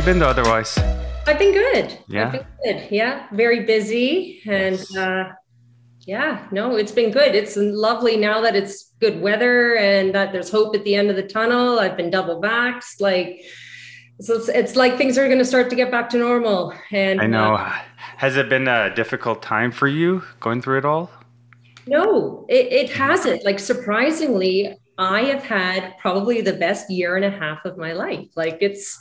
you been though otherwise? I've been good. Yeah. I've been good. Yeah. Very busy. And Yes. uh, yeah, no, it's been good. It's lovely now that it's good weather and that there's hope at the end of the tunnel. I've been double vaxxed. Like, so it's, it's like things are going to start to get back to normal. And I know. uh, Has it been a difficult time for you going through it all? No, it, it hasn't. Like surprisingly, I have had probably the best year and a half of my life. Like it's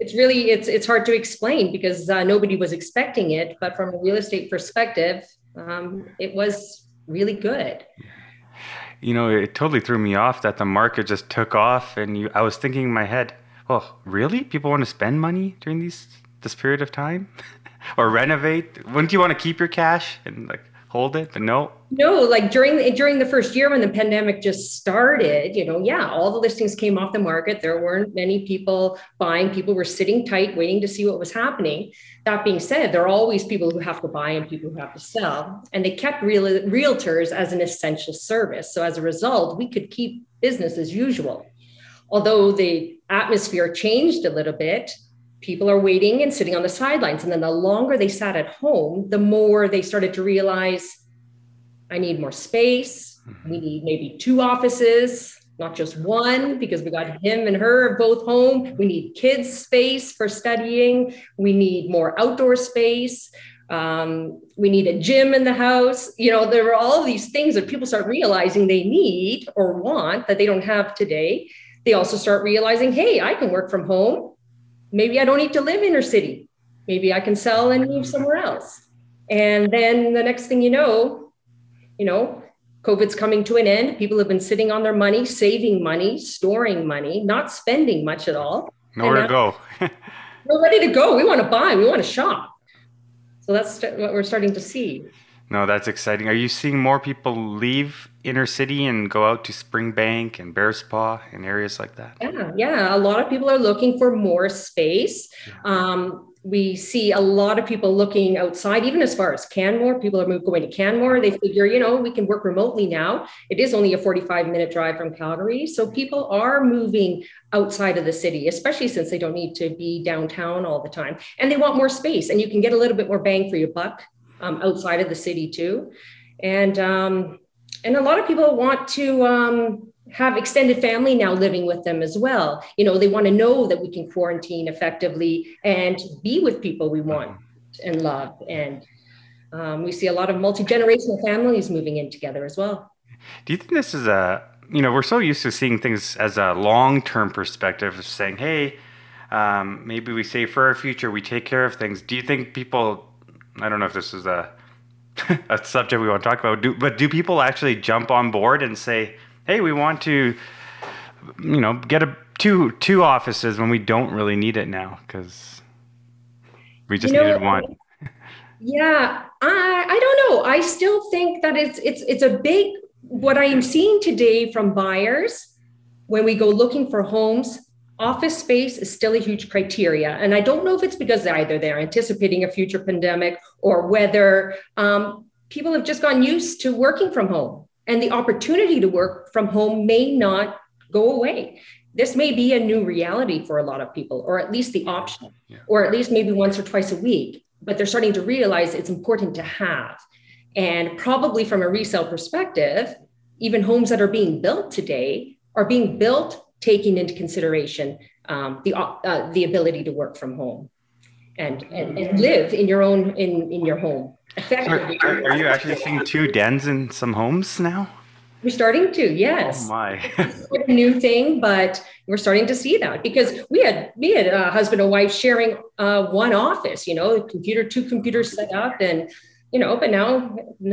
it's really it's it's hard to explain because uh, nobody was expecting it. But from a real estate perspective, um, it was really good. You know, it totally threw me off that the market just took off, and you. I was thinking in my head, well, really? People want to spend money during these this period of time, or renovate? Wouldn't you want to keep your cash and like hold it? But no. No, like during the, during the first year when the pandemic just started, you know, yeah, all the listings came off the market. There weren't many people buying. People were sitting tight, waiting to see what was happening. That being said, there are always people who have to buy and people who have to sell, and they kept real, realtors as an essential service. So as a result, we could keep business as usual. Although the atmosphere changed a little bit, people are waiting and sitting on the sidelines. And then the longer they sat at home, the more they started to realize I need more space. We need maybe two offices, not just one, because we got him and her both home. We need kids' space for studying. We need more outdoor space. Um, we need a gym in the house. You know, there are all these things that people start realizing they need or want that they don't have today. They also start realizing, hey, I can work from home. Maybe I don't need to live inner city. Maybe I can sell and move somewhere else. And then the next thing you know, you know, COVID's coming to an end. People have been sitting on their money, saving money, storing money, not spending much at all. Nowhere to go. We're ready to go. We want to buy, we want to shop. So that's what we're starting to see. No, that's exciting. Are you seeing more people leave inner city and go out to Springbank and Bearspaw and areas like that? Yeah, yeah. A lot of people are looking for more space. Um, we see a lot of people looking outside, even as far as Canmore. People are going to Canmore. They figure, you know, we can work remotely now. It is only a 45 minute drive from Calgary. So people are moving outside of the city, especially since they don't need to be downtown all the time. And they want more space. And you can get a little bit more bang for your buck um, outside of the city too. And, um, and a lot of people want to um, have extended family now living with them as well. You know, they want to know that we can quarantine effectively and be with people we want and love. And um, we see a lot of multi generational families moving in together as well. Do you think this is a, you know, we're so used to seeing things as a long term perspective of saying, hey, um, maybe we save for our future, we take care of things. Do you think people, I don't know if this is a, a subject we want to talk about, do, but do people actually jump on board and say, hey, we want to, you know, get a two two offices when we don't really need it now because we just You know, needed one. Yeah, I, I don't know. I still think that it's it's it's a big what I am seeing today from buyers when we go looking for homes. Office space is still a huge criteria, and I don't know if it's because either they're anticipating a future pandemic or whether um, people have just gotten used to working from home, and the opportunity to work from home may not go away. This may be a new reality for a lot of people, or at least the option, Yeah. or at least maybe once or twice a week but they're starting to realize it's important to have. And probably from a resale perspective, even homes that are being built today are being built taking into consideration um, the uh, the ability to work from home and, and and live in your own in in your home. Are, Effectively, are, are you actually seeing two dens in some homes now? We're starting to, yes. Oh my. It's a new thing, but we're starting to see that because we had we had a husband and wife sharing uh, one office, you know, computer, two computers set up, and you know, but now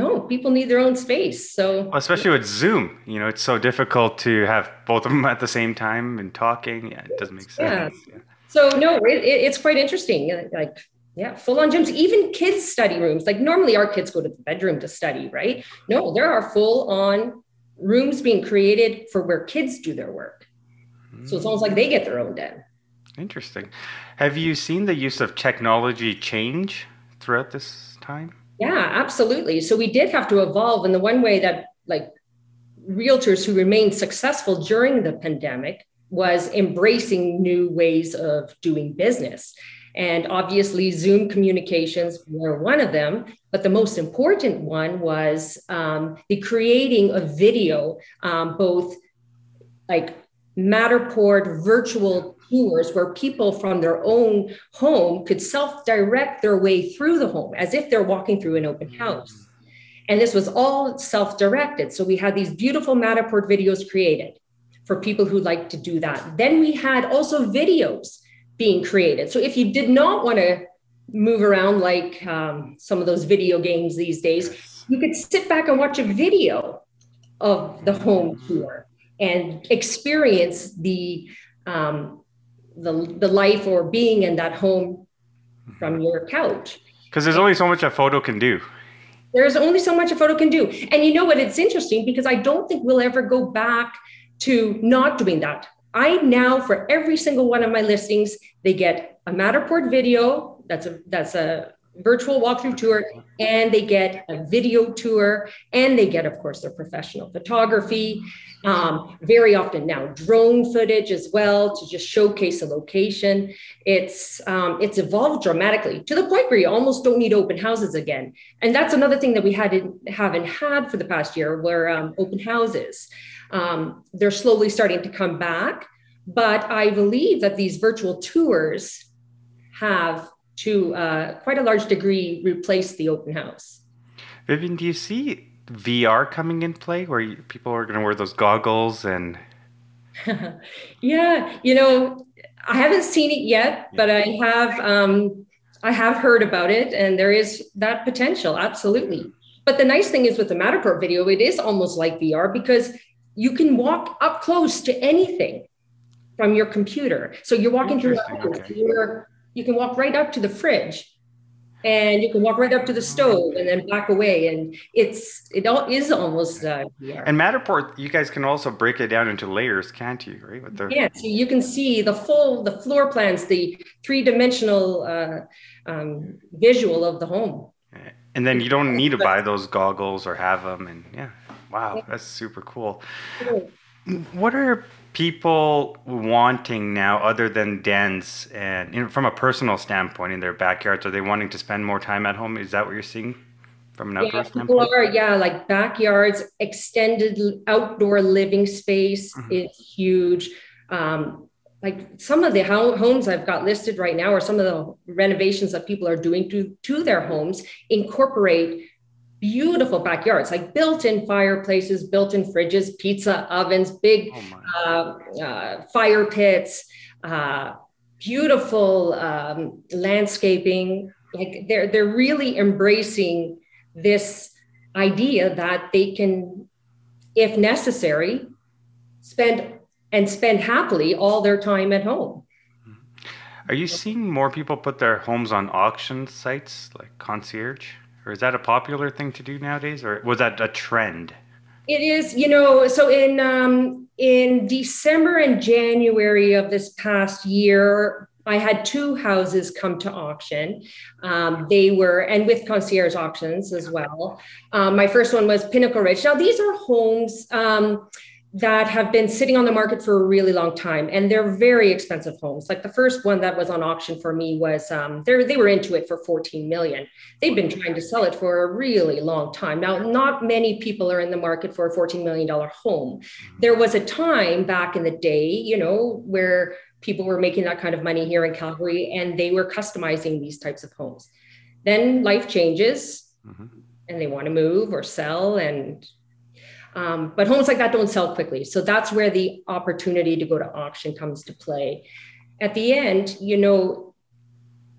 no, people need their own space. So Well, especially with Zoom, you know, it's so difficult to have both of them at the same time and talking. Yeah, it doesn't make sense. Yeah. so no, it, it- it's quite interesting. Like yeah, full on gyms, even kids study rooms. Like normally our kids go to the bedroom to study, right? No, there are full on rooms being created for where kids do their work. So it's almost like they get their own den. Interesting. Have you seen the use of technology change throughout this time? Yeah, absolutely. So we did have to evolve. And the one way that like realtors who remained successful during the pandemic was embracing new ways of doing business. And obviously, Zoom communications were one of them. But the most important one was um, the creating of video, um, both like Matterport virtual tours where people from their own home could self direct their way through the home as if they're walking through an open house. And this was all self directed. So we had these beautiful Matterport videos created for people who like to do that. Then we had also videos being created. So if you did not want to move around like um, some of those video games these days, you could sit back and watch a video of the home tour and experience the um, the, the life or being in that home from your couch. Because there's only so much a photo can do. There's only so much a photo can do. And you know what? It's interesting because I don't think we'll ever go back to not doing that. I now, for every single one of my listings, they get a Matterport video. That's a that's a virtual walkthrough tour, and they get a video tour, and they get, of course, their professional photography. Um, very often now, drone footage as well to just showcase a location. It's um, it's evolved dramatically to the point where you almost don't need open houses again. And that's another thing that we had haven't had for the past year, where um, open houses. Um, they're slowly starting to come back, but I believe that these virtual tours have to uh, quite a large degree replace the open house. Vivienne, do you see VR coming in play where people are going to wear those goggles and? yeah, you know, I haven't seen it yet, but I have. Um, I have heard about it, and there is that potential, absolutely. But the nice thing is with the Matterport video, it is almost like VR because you can walk up close to anything from your computer. So you're walking through okay. you're you can walk right up to the fridge and you can walk right up to the stove and then back away and it's it all is almost uh, and matterport you guys can also break it down into layers can't you right with the yeah so you can see the full the floor plans the three-dimensional uh, um, visual of the home. And then you don't need to buy those goggles or have them and yeah wow that's super cool. What are people wanting now other than dens and you know, from a personal standpoint in their backyards are they wanting to spend more time at home? Is that what you're seeing from an outdoor yeah, standpoint are, yeah like backyards extended outdoor living space mm-hmm. is huge. Um, like some of the homes I've got listed right now, or some of the renovations that people are doing to, to their homes, incorporate beautiful backyards, like built-in fireplaces, built-in fridges, pizza ovens, big oh uh, uh, fire pits, uh, beautiful um, landscaping. Like they're they're really embracing this idea that they can, if necessary, spend and spend happily all their time at home. Are you seeing more people put their homes on auction sites like concierge? Or is that a popular thing to do nowadays, or was that a trend? It is, you know. So in um, in December and January of this past year, I had two houses come to auction. Um, they were, and with concierge auctions as well. Um, my first one was Pinnacle Ridge. Now, these are homes. Um, that have been sitting on the market for a really long time and they're very expensive homes. Like the first one that was on auction for me was um, they were into it for 14 million. They've been trying to sell it for a really long time. Now not many people are in the market for a 14 million dollar home. There was a time back in the day you know where people were making that kind of money here in calgary and they were customizing these types of homes. Then life changes mm-hmm. and they want to move or sell and um, but homes like that don't sell quickly. So that's where the opportunity to go to auction comes to play. At the end, you know,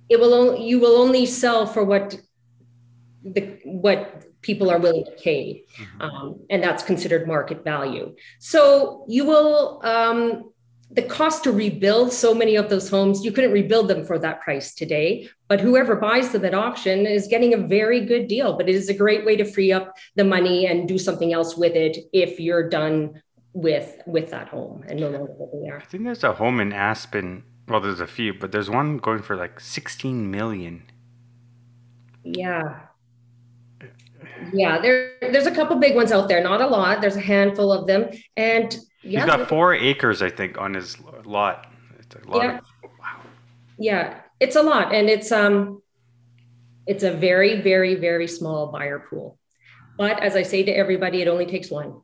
it will only, you will only sell for what the what people are willing to pay, mm-hmm. um, and that's considered market value. So you will um, the cost to rebuild so many of those homes, you couldn't rebuild them for that price today. But whoever buys them at auction is getting a very good deal. But it is a great way to free up the money and do something else with it if you're done with with that home and no longer living there. I think there's a home in Aspen. Well, there's a few, but there's one going for like 16 million. Yeah. Yeah, there, there's a couple big ones out there, not a lot. There's a handful of them. And He's yeah. got four acres, I think, on his lot. It's a lot. Yeah. Of, wow. Yeah, it's a lot, and it's um, it's a very, very, very small buyer pool. But as I say to everybody, it only takes one.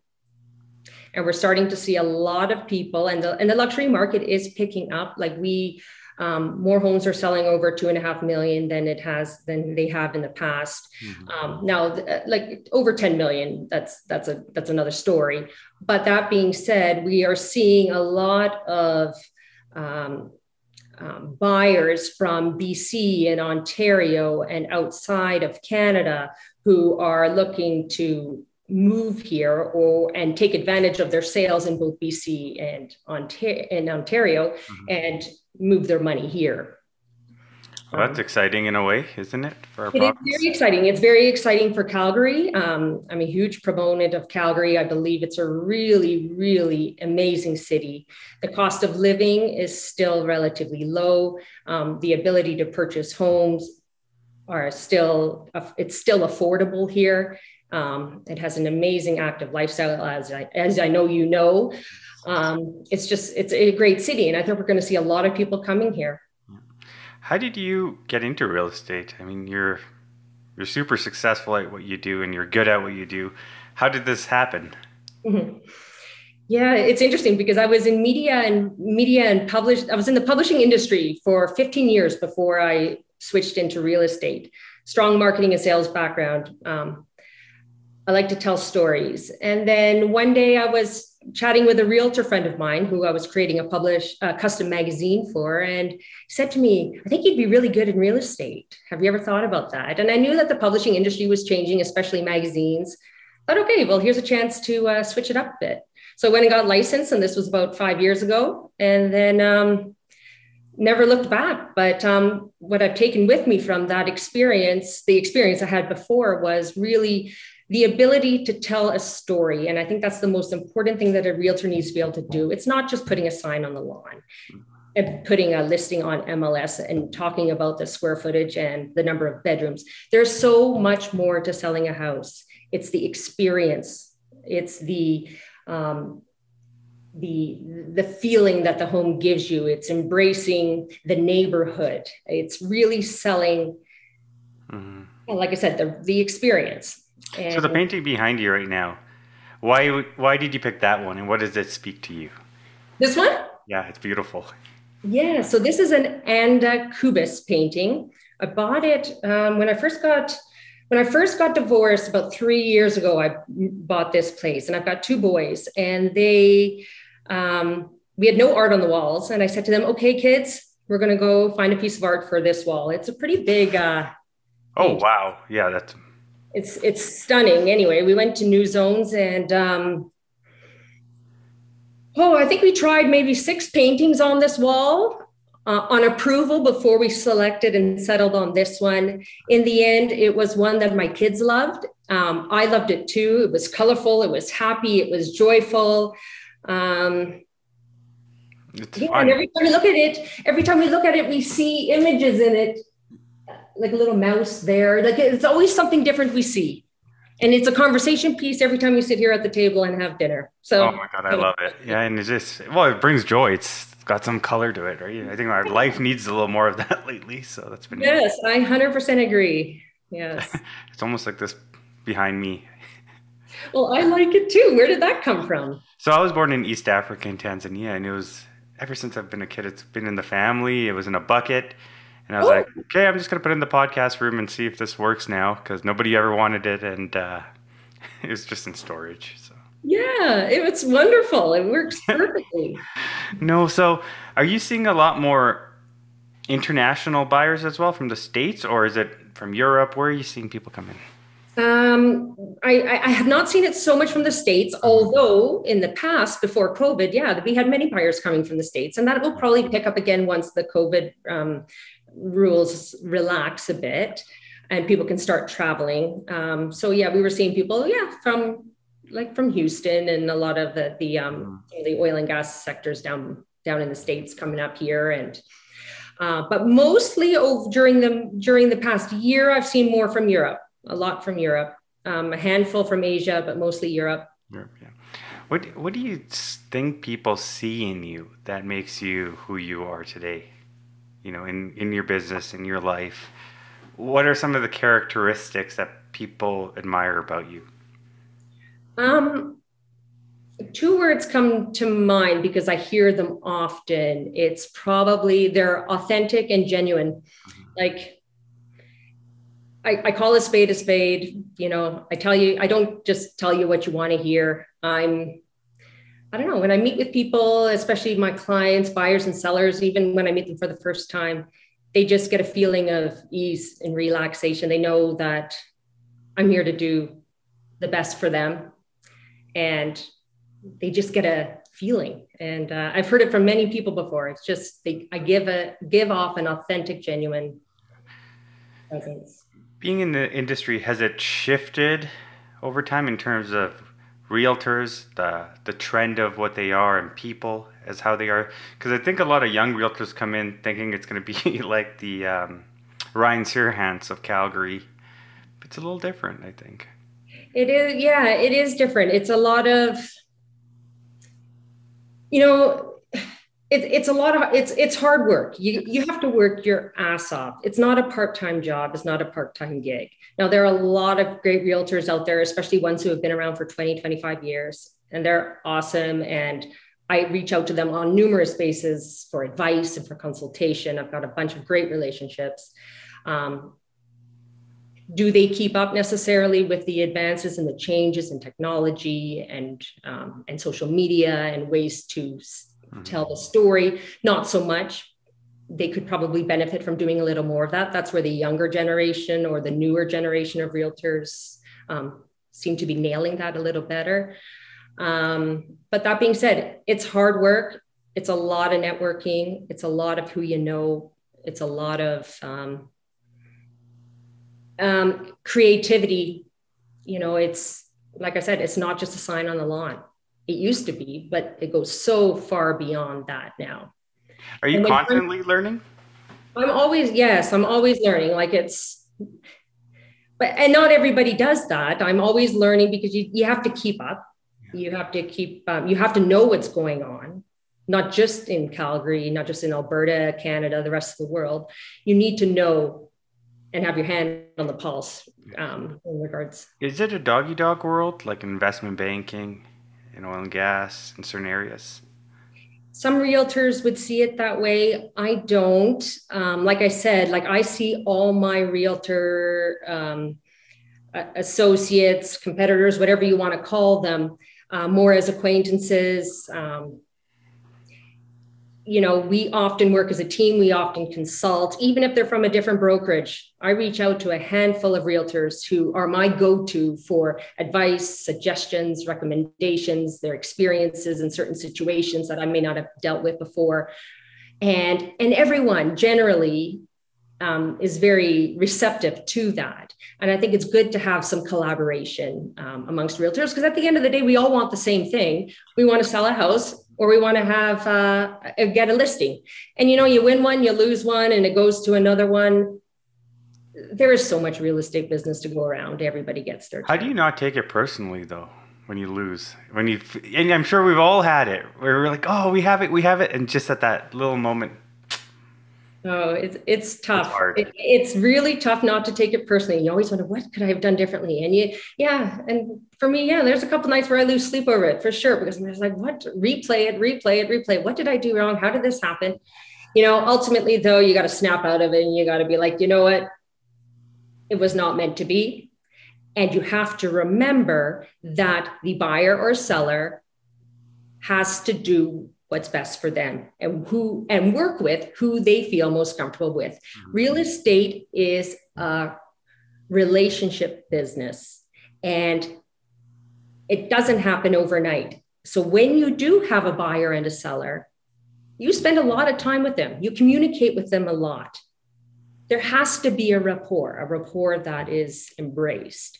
And we're starting to see a lot of people, and the and the luxury market is picking up. Like we um, more homes are selling over two and a half million than it has than they have in the past. Mm-hmm. Um, now, uh, like over 10 million, that's that's a that's another story. But that being said, we are seeing a lot of um, um, buyers from BC and Ontario and outside of Canada who are looking to move here or and take advantage of their sales in both BC and Ontario, and Ontario mm-hmm. and move their money here. Well, that's um, exciting in a way, isn't it? For our it is very exciting. It's very exciting for Calgary. Um, I'm a huge proponent of Calgary. I believe it's a really, really amazing city. The cost of living is still relatively low. Um, the ability to purchase homes are still it's still affordable here. Um, it has an amazing active lifestyle, as I, as I know you know. Um, it's just it's a great city, and I think we're going to see a lot of people coming here. How did you get into real estate? I mean, you're you're super successful at what you do, and you're good at what you do. How did this happen? Mm-hmm. Yeah, it's interesting because I was in media and media and published. I was in the publishing industry for 15 years before I switched into real estate. Strong marketing and sales background. Um, I like to tell stories. And then one day I was chatting with a realtor friend of mine who I was creating a publish a custom magazine for, and he said to me, "I think you'd be really good in real estate. Have you ever thought about that?" And I knew that the publishing industry was changing, especially magazines. But okay, well, here's a chance to uh, switch it up a bit. So I went and got licensed, and this was about five years ago, and then um, never looked back. But um, what I've taken with me from that experience, the experience I had before, was really the ability to tell a story. And I think that's the most important thing that a realtor needs to be able to do. It's not just putting a sign on the lawn and putting a listing on MLS and talking about the square footage and the number of bedrooms. There's so much more to selling a house. It's the experience. It's the um, the the feeling that the home gives you. It's embracing the neighborhood. It's really selling. Mm-hmm. Like I said, the the experience and so the painting behind you right now, why why did you pick that one, and what does it speak to you? This one? Yeah, it's beautiful. Yeah, so this is an Anda Kubis painting. I bought it um, when I first got when I first got divorced about three years ago. I bought this place, and I've got two boys, and they um, we had no art on the walls, and I said to them, "Okay, kids, we're going to go find a piece of art for this wall. It's a pretty big." Uh, oh wow! Yeah, that's it's it's stunning. Anyway, we went to Newzones and um, oh, I think we tried maybe six paintings on this wall uh, on approval before we selected and settled on this one. In the end, it was one that my kids loved. Um, I loved it too. It was colorful. It was happy. It was joyful. Um, yeah, and every time we look at it, every time we look at it, we see images in it like a little mouse there. Like it's always something different we see. And it's a conversation piece every time you sit here at the table and have dinner. So Oh my god, I love it. Yeah, and it just well, it brings joy. It's got some color to it, right? I think our life needs a little more of that lately. So that's been Yes, I 100% agree. Yes. it's almost like this behind me. Well, I like it too. Where did that come from? So I was born in East Africa in Tanzania, and it was ever since I've been a kid, it's been in the family. It was in a bucket. And I was oh. like, okay, I'm just going to put it in the podcast room and see if this works now because nobody ever wanted it. And uh, it was just in storage. So. Yeah, it, it's wonderful. It works perfectly. no, so are you seeing a lot more international buyers as well from the States or is it from Europe? Where are you seeing people come in? Um, I, I, have not seen it so much from the States, mm-hmm. although in the past, before COVID, yeah, we had many buyers coming from the States, and that will probably pick up again once the COVID um, rules relax a bit and people can start traveling. Um, so yeah, we were seeing people, yeah, from like from Houston and a lot of the the um, mm. the oil and gas sectors down down in the states coming up here, and uh, but mostly over, during the during the past year, I've seen more from Europe, a lot from Europe, um, a handful from Asia, but mostly Europe. Europe, yeah. What What do you think people see in you that makes you who you are today? You know, in in your business, in your life, what are some of the characteristics that people admire about you? Um, two words come to mind because I hear them often. It's probably they're authentic and genuine. Mm-hmm. Like I, I, call a spade a spade. You know, I tell you, I don't just tell you what you want to hear. I'm, I don't know, when I meet with people, especially my clients, buyers and sellers, even when I meet them for the first time, they just get a feeling of ease and relaxation. They know that I'm here to do the best for them. And they just get a feeling. And uh, I've heard it from many people before. It's just, they, I give a, give off an authentic, genuine presence being in the industry, has it shifted over time in terms of realtors, the the trend of what they are, and people as how they are? Because I think a lot of young realtors come in thinking it's going to be like the um, Ryan Serhants of Calgary. It's a little different, I think. It is, yeah, it is different. It's a lot of, you know, it, it's a lot of it's it's hard work. You you have to work your ass off. It's not a part-time job. It's not a part-time gig. Now there are a lot of great realtors out there especially ones who have been around for 20 25 years and they're awesome. And i reach out to them on numerous bases for advice and for consultation. I've got a bunch of great relationships. Um, do they keep up necessarily with the advances and the changes in technology and um, and social media and ways to mm-hmm. tell the story. Not so much. They could probably benefit from doing a little more of that. That's where the younger generation or the newer generation of realtors um, seem to be nailing that a little better. Um, but that being said, it's hard work. It's a lot of networking. It's a lot of who you know. It's a lot of um, um, creativity. You know, it's like I said, it's not just a sign on the lawn it used to be, but it goes so far beyond that now. Are you constantly learning? I'm always, yes, I'm always learning. Like it's, but, and not everybody does that. I'm always learning because you, you have to keep up. You have to keep, um, you have to know what's going on, not just in Calgary, not just in Alberta, Canada, the rest of the world. You need to know and have your hand on the pulse um, in regards. Is it a doggy dog world like investment banking? In oil and gas in certain areas? Some realtors would see it that way. I don't. Um, like I said, like I see all my realtor um, associates, competitors, whatever you want to call them, uh, more as acquaintances. Um, you know, we often work as a team, we often consult, even if they're from a different brokerage. I reach out to a handful of realtors who are my go to for advice, suggestions, recommendations, their experiences in certain situations that I may not have dealt with before. And, and everyone generally um, is very receptive to that. And I think it's good to have some collaboration um, amongst realtors because at the end of the day, we all want the same thing. We want to sell a house or we want to have uh, get a listing. And you know you win one you lose one and it goes to another one. There is so much real estate business to go around. Everybody gets their how do you not take it personally though when you lose? When you and i'm sure we've all had it where we're like oh we have it we have it and just at that little moment Oh, it's it's tough. It's, it, it's really tough not to take it personally. You always wonder what could I have done differently, and you, yeah. And for me, yeah, there's a couple nights where I lose sleep over it for sure because I'm just like, what? Replay it, replay it, replay. It. What did I do wrong? How did this happen? You know, ultimately though, you got to snap out of it and you got to be like, you know what? It was not meant to be, and you have to remember that the buyer or seller has to do what's best for them and who and work with who they feel most comfortable with. Mm-hmm. Real estate is a relationship business and it doesn't happen overnight. So when you do have a buyer and a seller, you spend a lot of time with them. You communicate with them a lot. There has to be a rapport, a rapport that is embraced.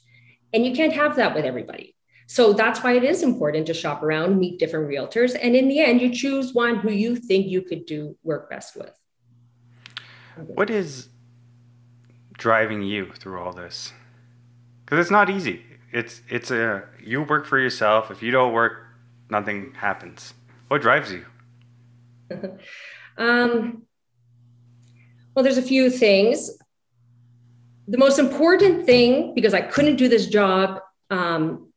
And you can't have that with everybody. So that's why it is important to shop around, meet different realtors, and in the end, you choose one who you think you could do work best with. What is driving you through all this? Because it's not easy. It's it's a you work for yourself. If you don't work nothing happens. What drives you? um, well, there's a few things. The most important thing, because I couldn't do this job um,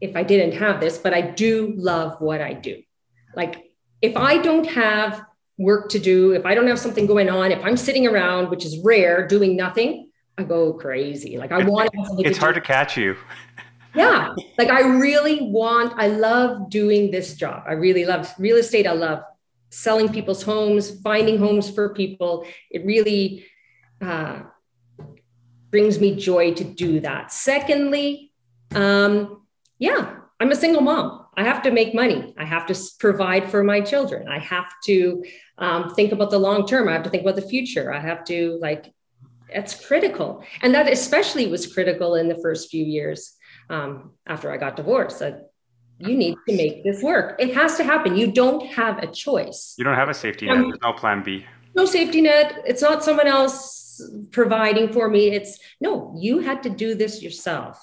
if I didn't have this, but I do love what I do. Like, if I don't have work to do, if I don't have something going on, if I'm sitting around, which is rare, doing nothing, I go crazy. Like, I want to. It's hard do. to catch you. yeah. Like, I really want, I love doing this job. I really love real estate. I love selling people's homes, finding homes for people. It really uh, brings me joy to do that. Secondly, um, yeah, I'm a single mom. I have to make money. I have to provide for my children. I have to um, think about the long term. I have to think about the future. I have to like, it's critical. And that especially was critical in the first few years um, after I got divorced. That you need to make this work. It has to happen. You don't have a choice. You don't have a safety net. Um, There's no plan B. No safety net. It's not someone else providing for me. It's no, you had to do this yourself.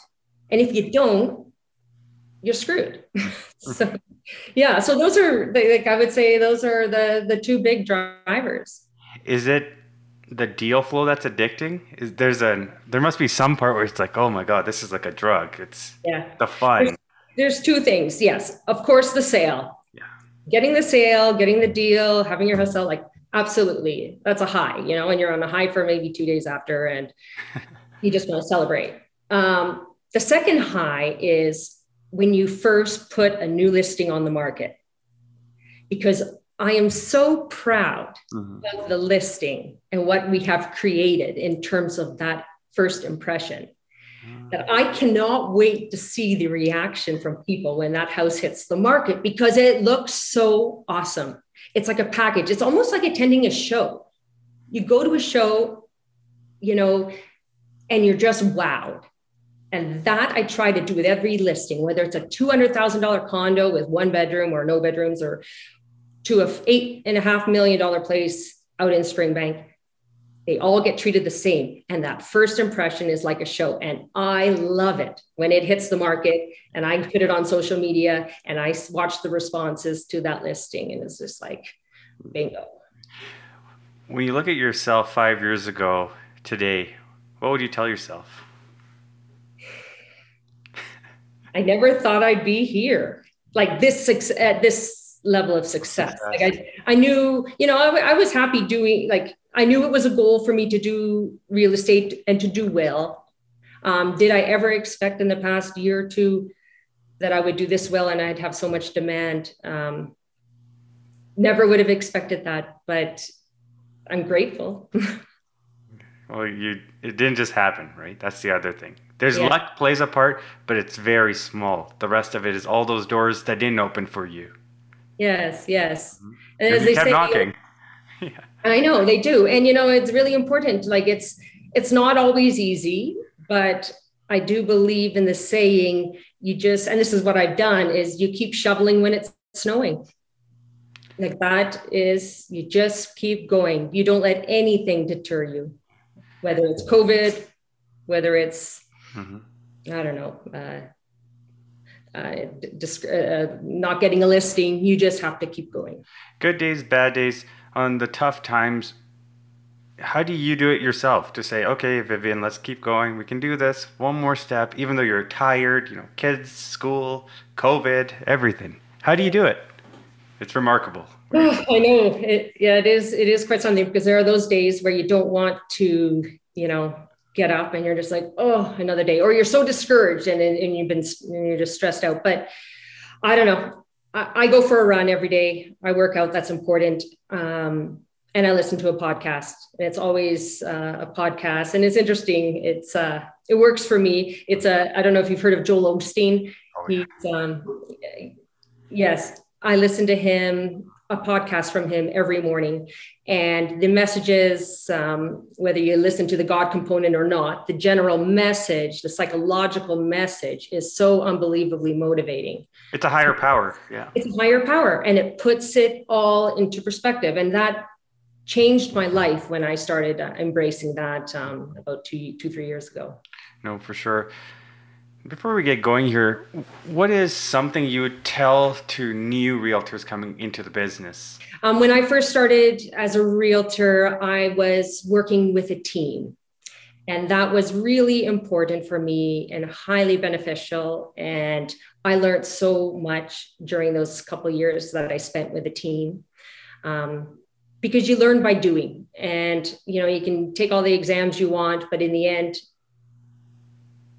And if you don't, you're screwed. so yeah, so those are like I would say those are the the two big drivers. Is it the deal flow that's addicting? Is there's a there must be some part where it's like, oh my god, this is like a drug. It's yeah the fun. There's, there's two things. Yes, of course, the sale. Yeah. Getting the sale, getting the deal, having your sell, like absolutely, that's a high. You know, and you're on a high for maybe two days after, and you just want to celebrate. Um, the second high is when you first put a new listing on the market, because I am so proud mm-hmm. of the listing and what we have created in terms of that first impression that I cannot wait to see the reaction from people when that house hits the market because it looks so awesome. It's like a package. It's almost like attending a show. You go to a show, you know, and you're just wowed. And that I try to do with every listing, whether it's a $200,000 condo with one bedroom or no bedrooms or to a eight and a half million dollar place out in Springbank they all get treated the same. And that first impression is like a show. And I love it when it hits the market and I put it on social media and I watch the responses to that listing. And it's just like, bingo. When you look at yourself five years ago today, what would you tell yourself? I never thought I'd be here, like this at this level of success. Like I, I knew, you know, I, I was happy doing like I knew it was a goal for me to do real estate and to do well. Um, did I ever expect in the past year or two that I would do this well and I'd have so much demand? Um, never would have expected that, but I'm grateful. well, you it didn't just happen, right? That's the other thing. There's yeah. luck plays a part, but it's very small. The rest of it is all those doors that didn't open for you. Yes, yes. Mm-hmm. And as they say, knocking. yeah. I know they do. And you know, it's really important. Like it's it's not always easy, but I do believe in the saying, you just and this is what I've done is you keep shoveling when it's snowing. Like that is you just keep going. You don't let anything deter you. Whether it's COVID, whether it's mm-hmm. I don't know, uh, uh, uh, uh, not getting a listing, you just have to keep going. Good days, bad days on the tough times, how do you do it yourself to say, okay, Vivienne, let's keep going. We can do this. One more step, even though you're tired, you know, kids, school, COVID, everything. How do you do it? It's remarkable. Oh, I know. It, yeah, it is. It is quite something because there are those days where you don't want to, you know, get up and you're just like, oh, another day, or you're so discouraged and, and you've been, and you're just stressed out. But I don't know. I, go for a run every day. I work out. That's important. Um, and I listen to a podcast. It's always uh, a podcast, and it's interesting. It's uh, it works for me. It's a I don't know if you've heard of Joel Osteen. Oh, yeah. He's um, yes, I listen to him a podcast from him every morning. And the messages, um, whether you listen to the God component or not, the general message, the psychological message is so unbelievably motivating. It's a higher power. Yeah. It's a higher power and it puts it all into perspective. And that changed my life when I started uh, embracing that um, about two, two, three years ago. No, for sure. Before we get going here, what is something you would tell to new realtors coming into the business? Um, when I first started as a realtor, I was working with a team. And that was really important for me and highly beneficial. And I learned so much during those couple years that I spent with a team. Um, because you learn by doing and you know you can take all the exams you want but in the end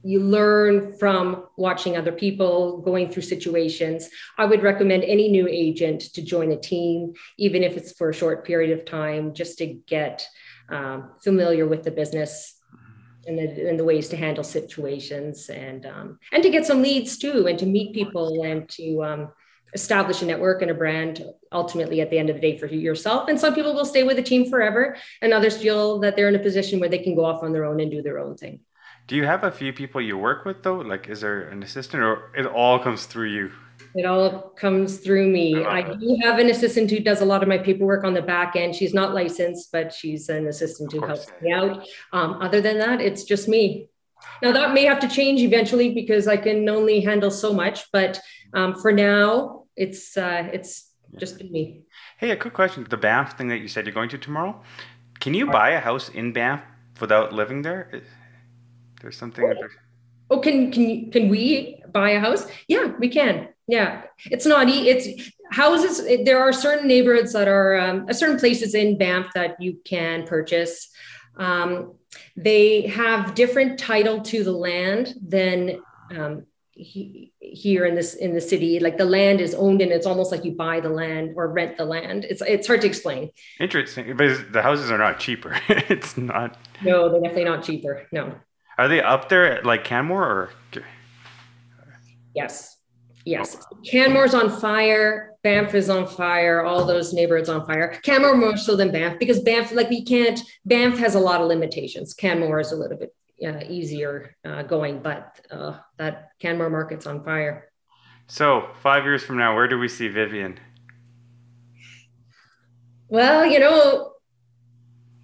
you learn from watching other people going through situations. I would recommend any new agent to join a team even if it's for a short period of time just to get um, familiar with the business and the, and the ways to handle situations and um, and to get some leads too and to meet people and to um, establish a network and a brand ultimately at the end of the day for yourself. And some people will stay with the team forever and others feel that they're in a position where they can go off on their own and do their own thing do you have a few people you work with though? Like, is there an assistant, or it all comes through you? It all comes through me. I, I do have an assistant who does a lot of my paperwork on the back end. She's not licensed, but she's an assistant who helps me out. Um, other than that, it's just me. Now that may have to change eventually because I can only handle so much. But um, for now, it's uh, it's just me. Hey, a quick question: the Banff thing that you said you're going to tomorrow. Can you buy a house in Banff without living there? There's something. Oh, oh can can can we buy a house? Yeah, we can. Yeah, it's not. It's houses. There are certain neighborhoods that are um, certain places in Banff that you can purchase. Um, they have different title to the land than um, he, here in this in the city. Like the land is owned, and it's almost like you buy the land or rent the land. It's it's hard to explain. Interesting, but the houses are not cheaper. it's not. No, they're definitely not cheaper. No. Are they up there at like Canmore or? Yes. Yes. Canmore's on fire. Banff is on fire. All those neighborhoods on fire. Canmore more so than Banff because Banff, like we can't, Banff has a lot of limitations. Canmore is a little bit uh, easier uh, going, but uh, that Canmore market's on fire. So, five years from now, where do we see Vivienne? Well, you know,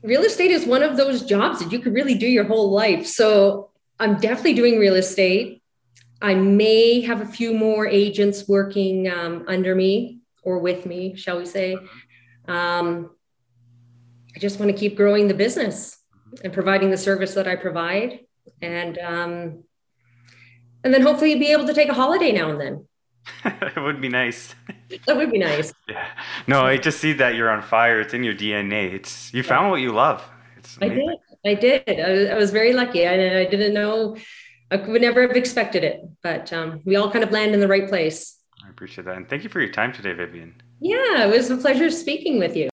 real estate is one of those jobs that you could really do your whole life. So I'm definitely doing real estate. I may have a few more agents working um, under me or with me, shall we say. Um, I just want to keep growing the business and providing the service that I provide, and um, and then hopefully be able to take a holiday now and then. it would be nice. That would be nice. Yeah. No, I just see that you're on fire. It's in your DNA. It's you found what you love. It's I did. I did. I was, I was very lucky. I, I didn't know. I would never have expected it, but um, we all kind of land in the right place. I appreciate that, and thank you for your time today, Vivienne. Yeah, it was a pleasure speaking with you.